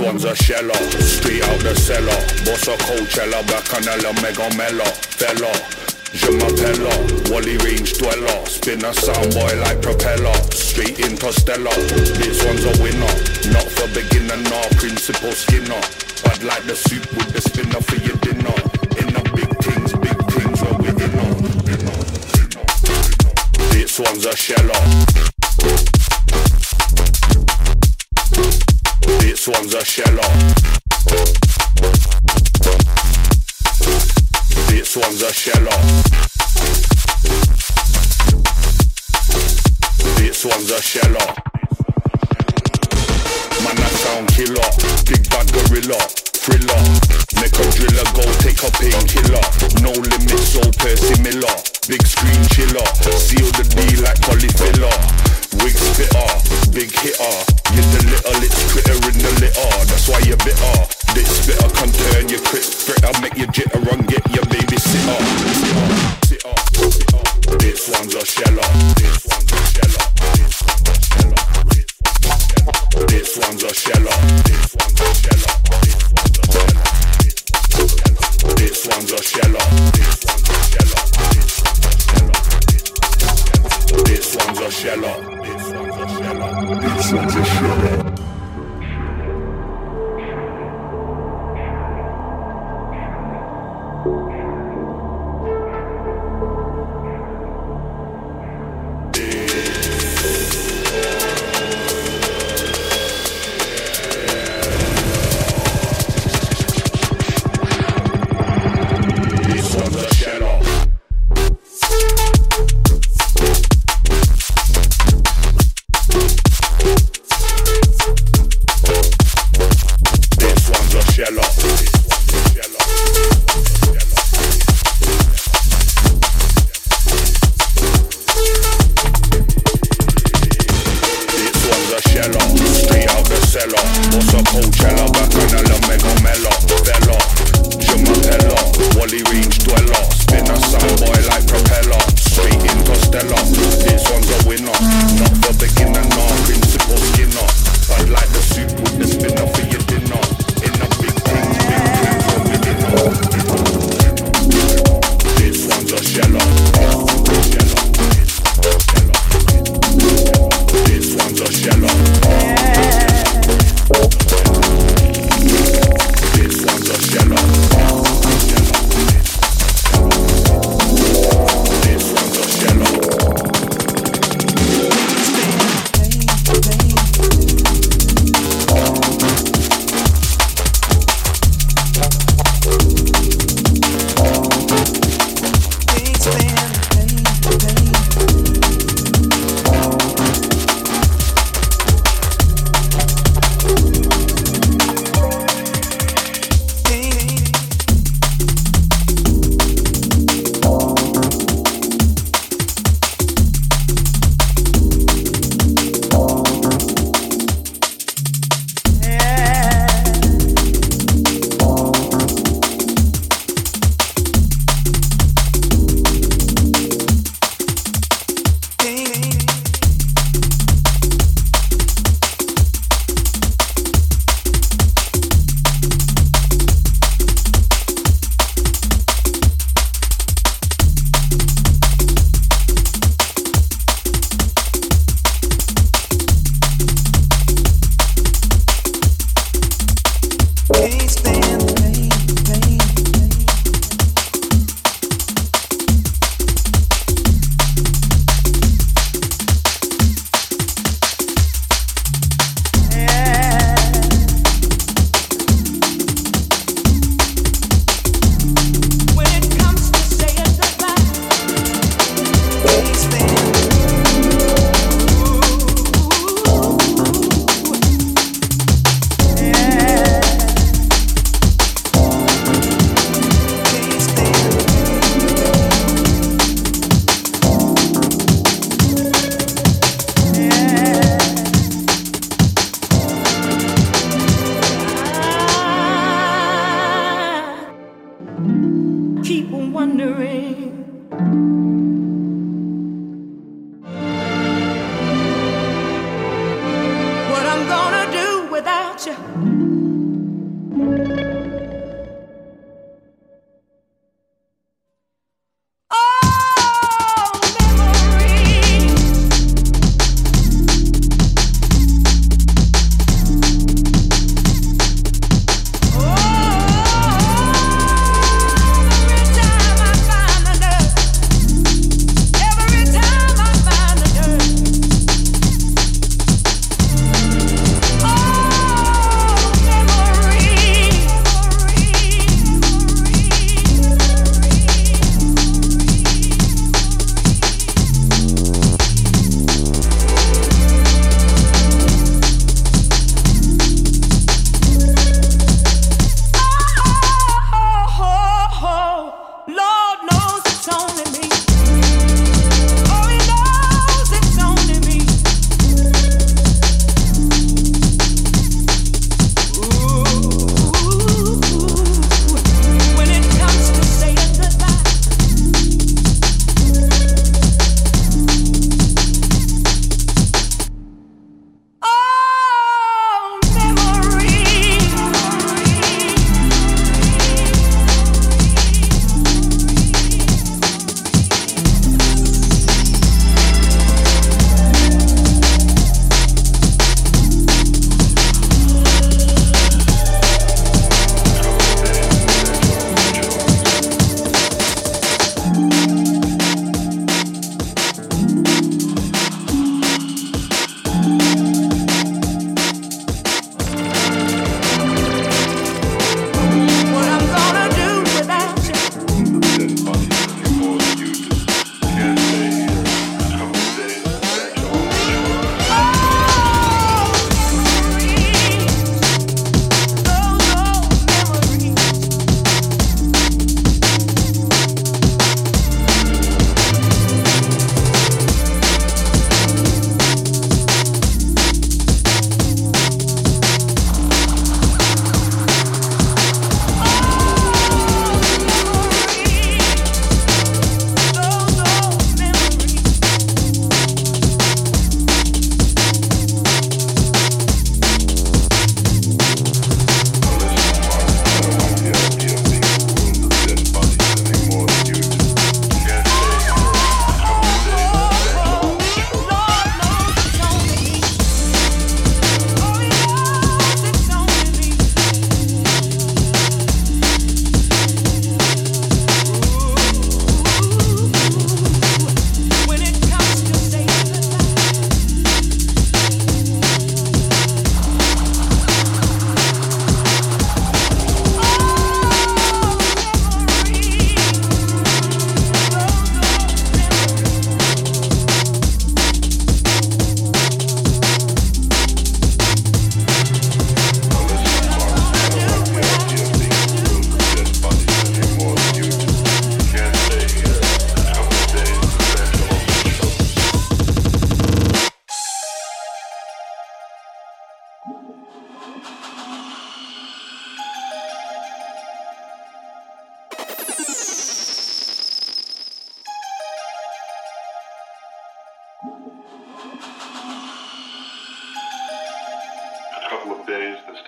one's a sheller, straight out the cellar. Boss a Coachella, back on a mega mela, fella. Je m'appelle Wally range dweller Spin a soundboy like propeller Straight interstellar This one's a winner Not for beginner, no principal skinner I'd like the soup with the spinner for your dinner This one's a sheller This one's a sheller This one's a sheller. This one's a sheller. Man, I sound killer. Big bad gorilla. Thriller. Make a driller go take a painkiller. No limits, so Percy Miller. Big screen chiller. Seal the D like cauliflower. whole child. wondering.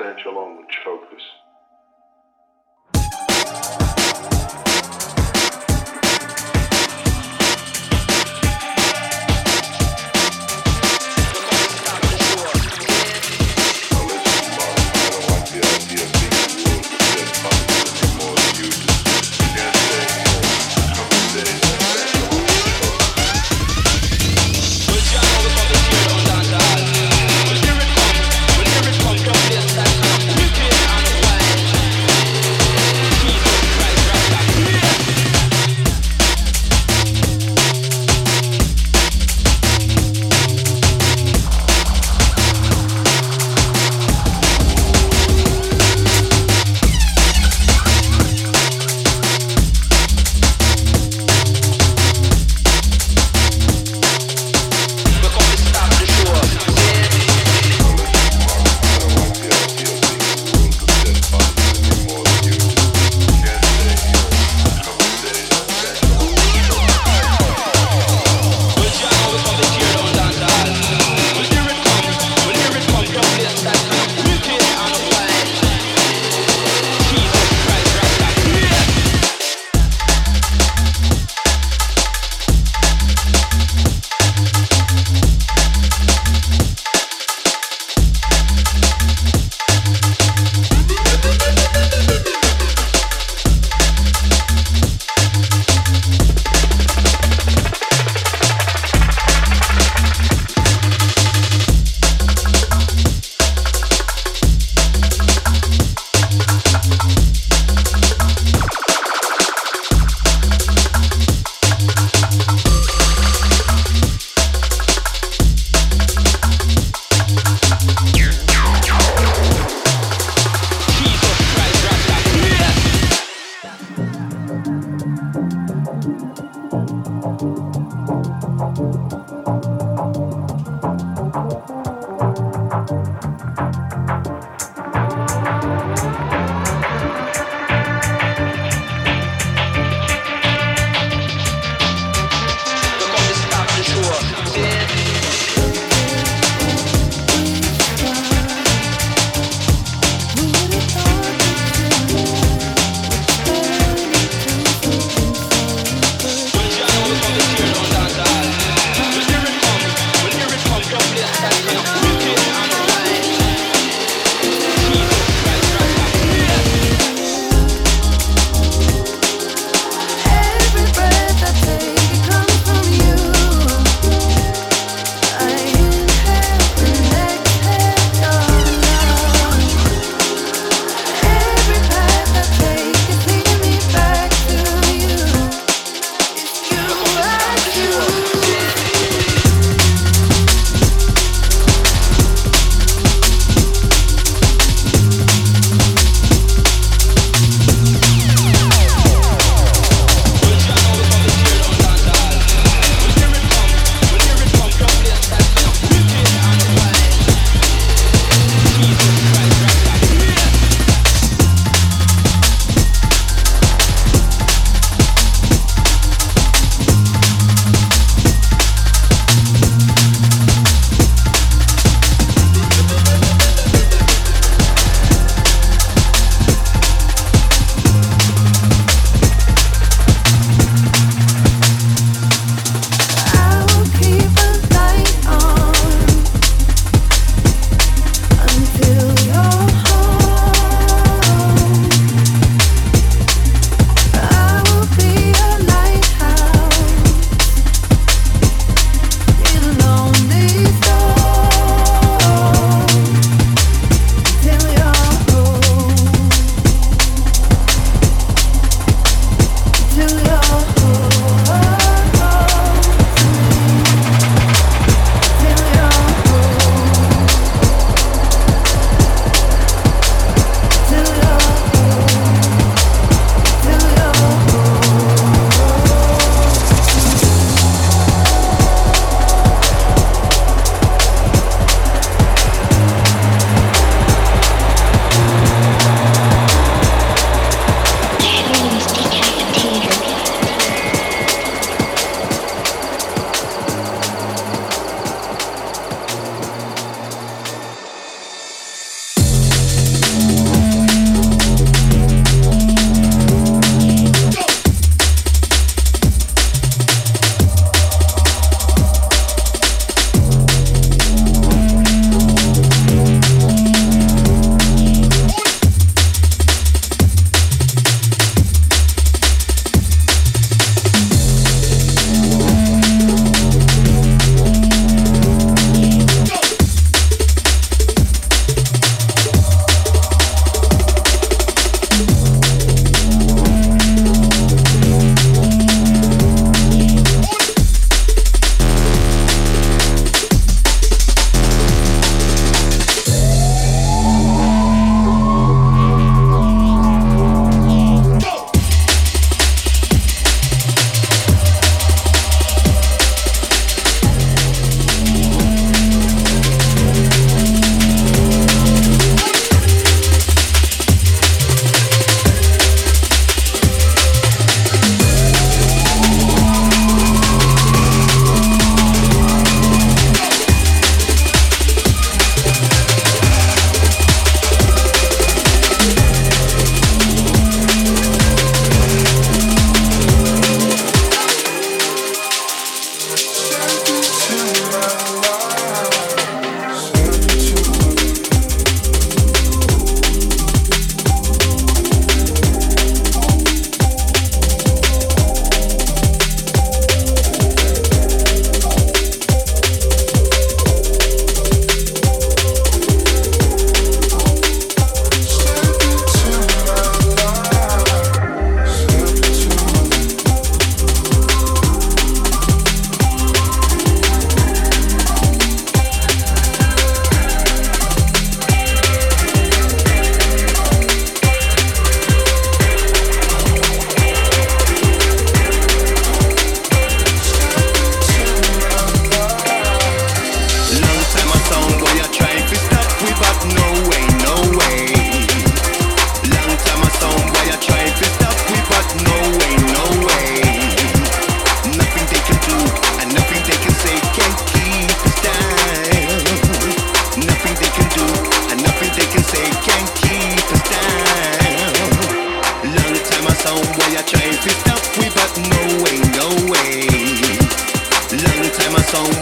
When lyrics come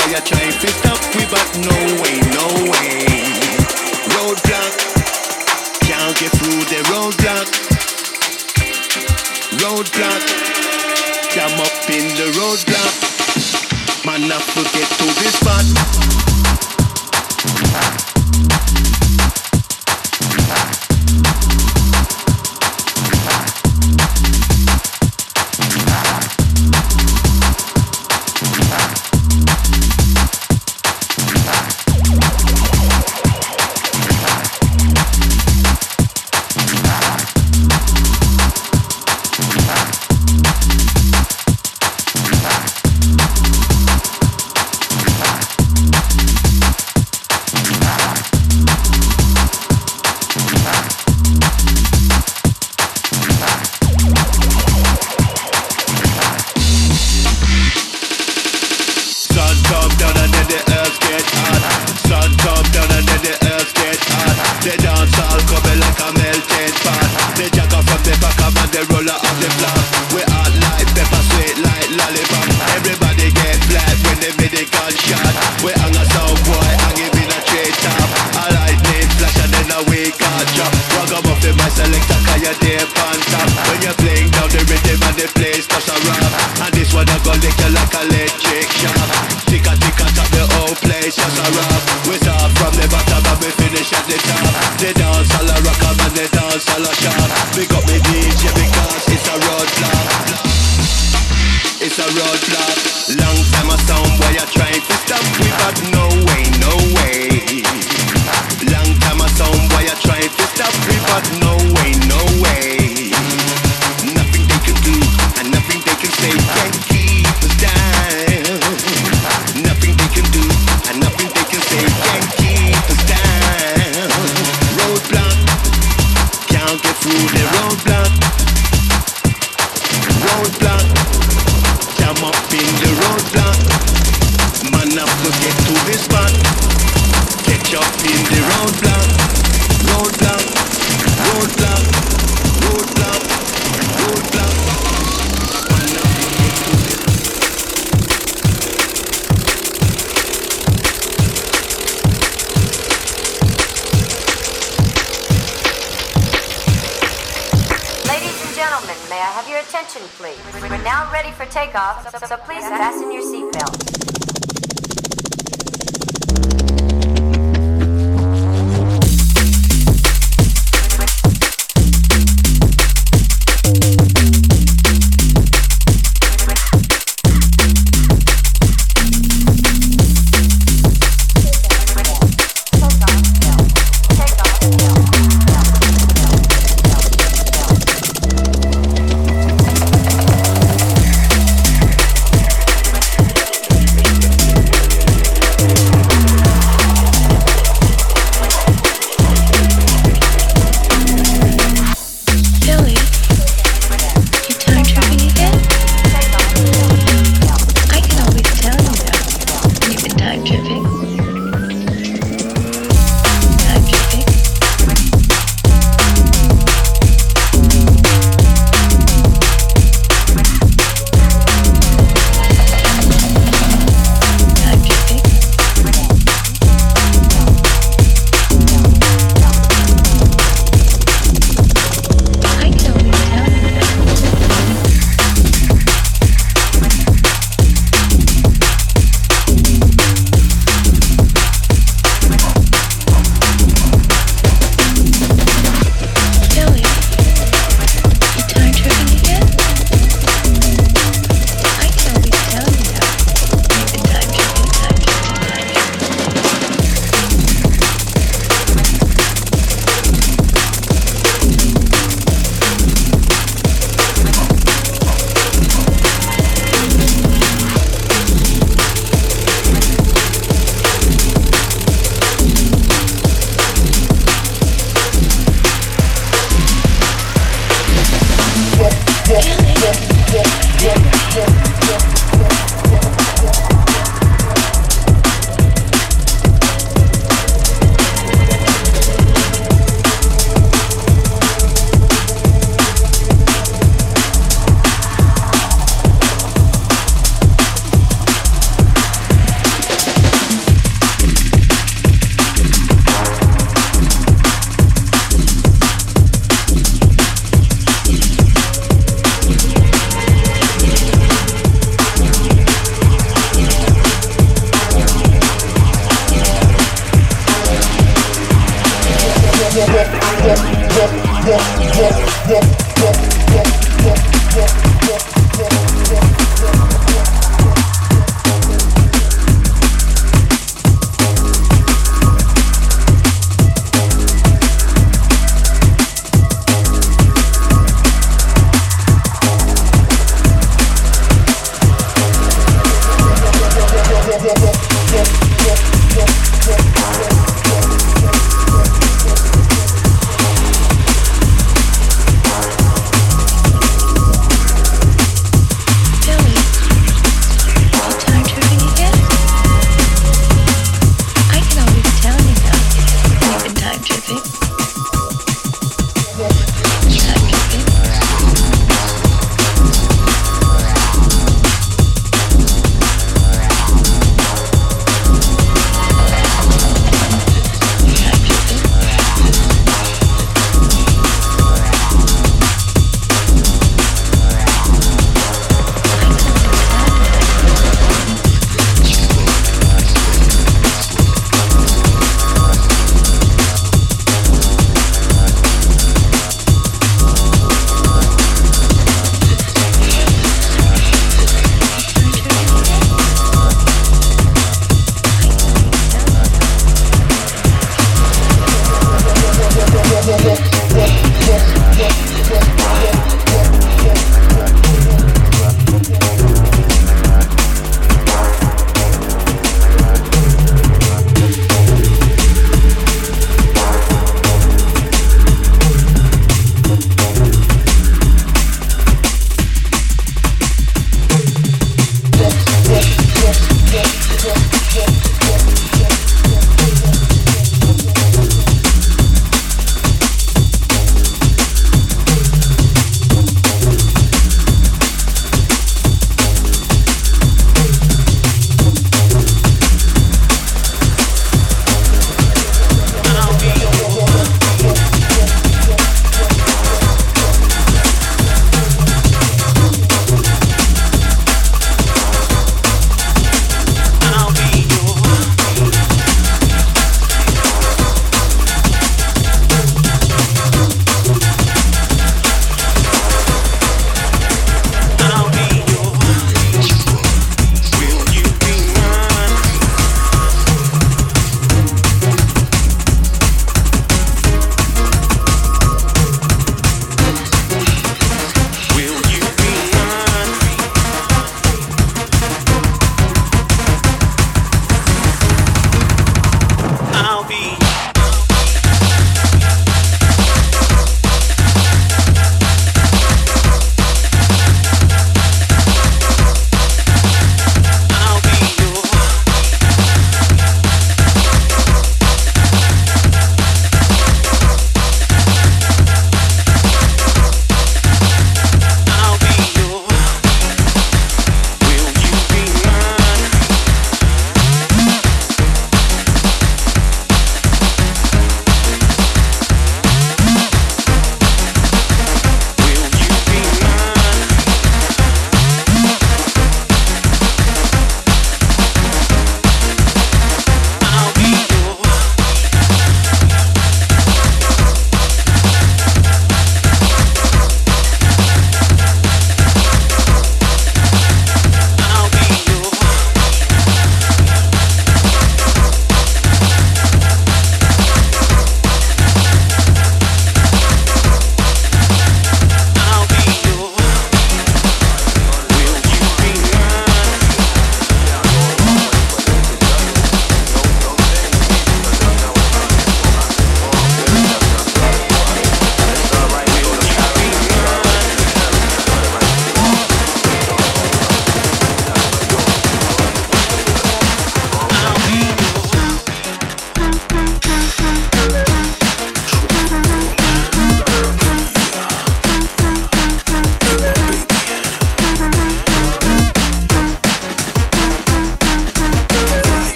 boy you trying to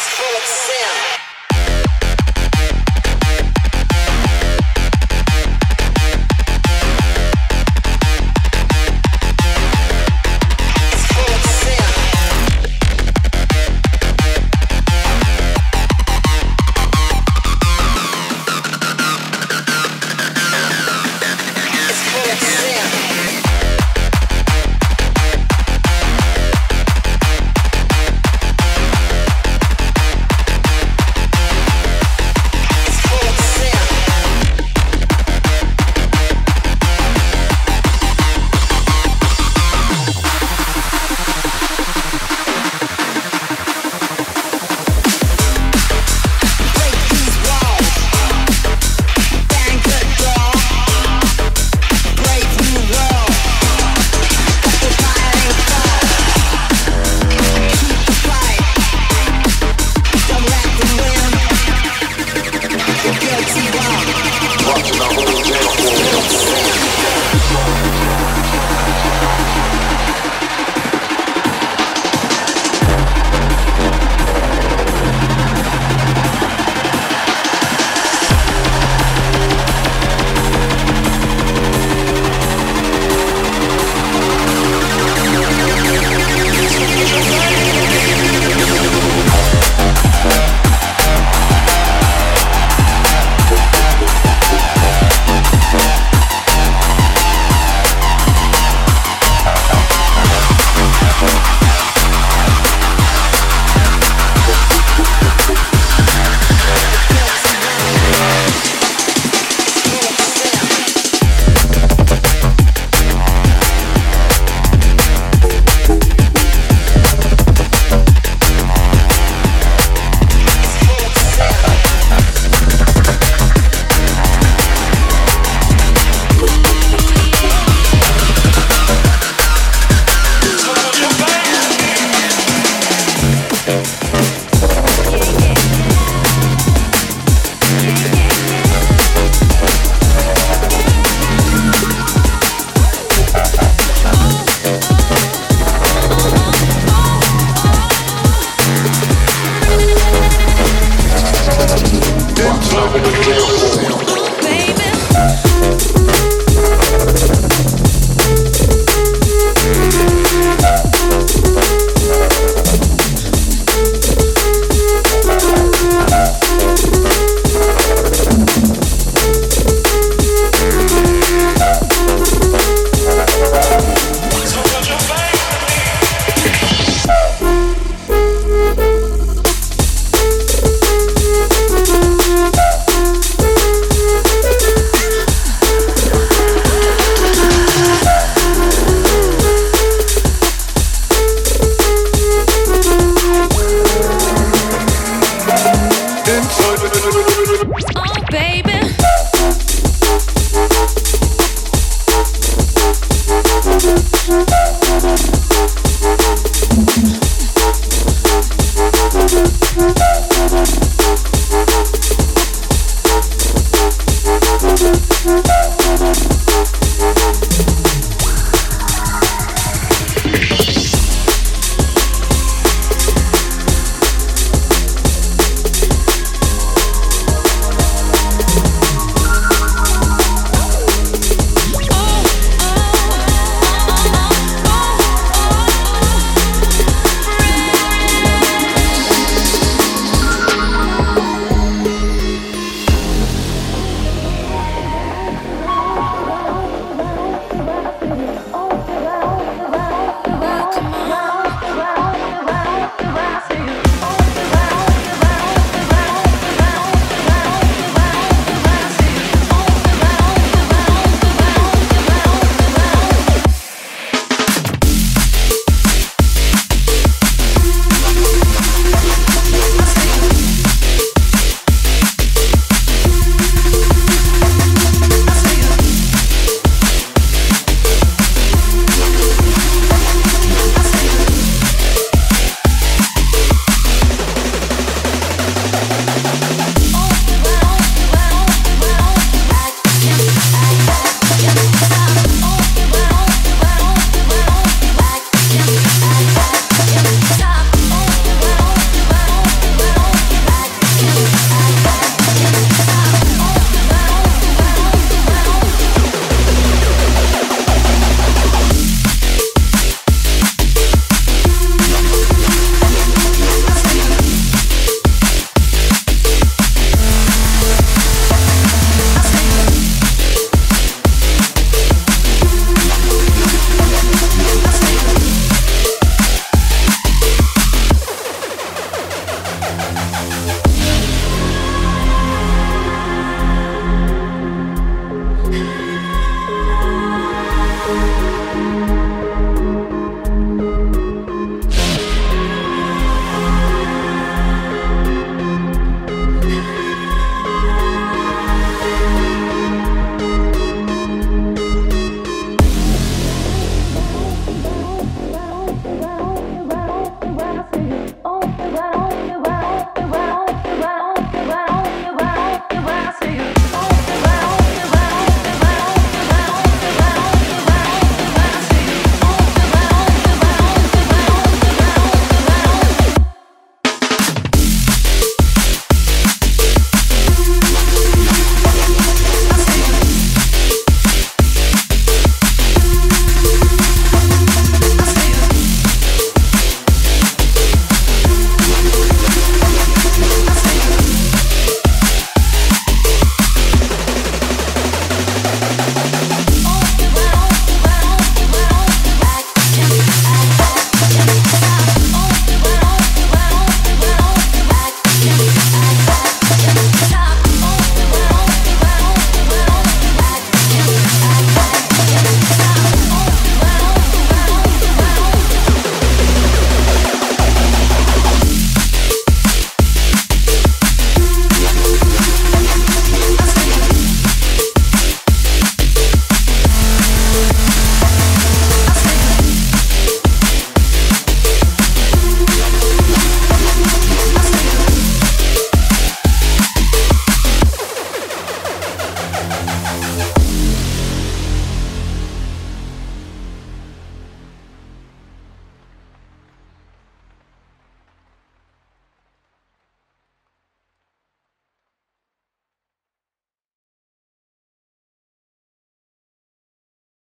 is full of sin. Now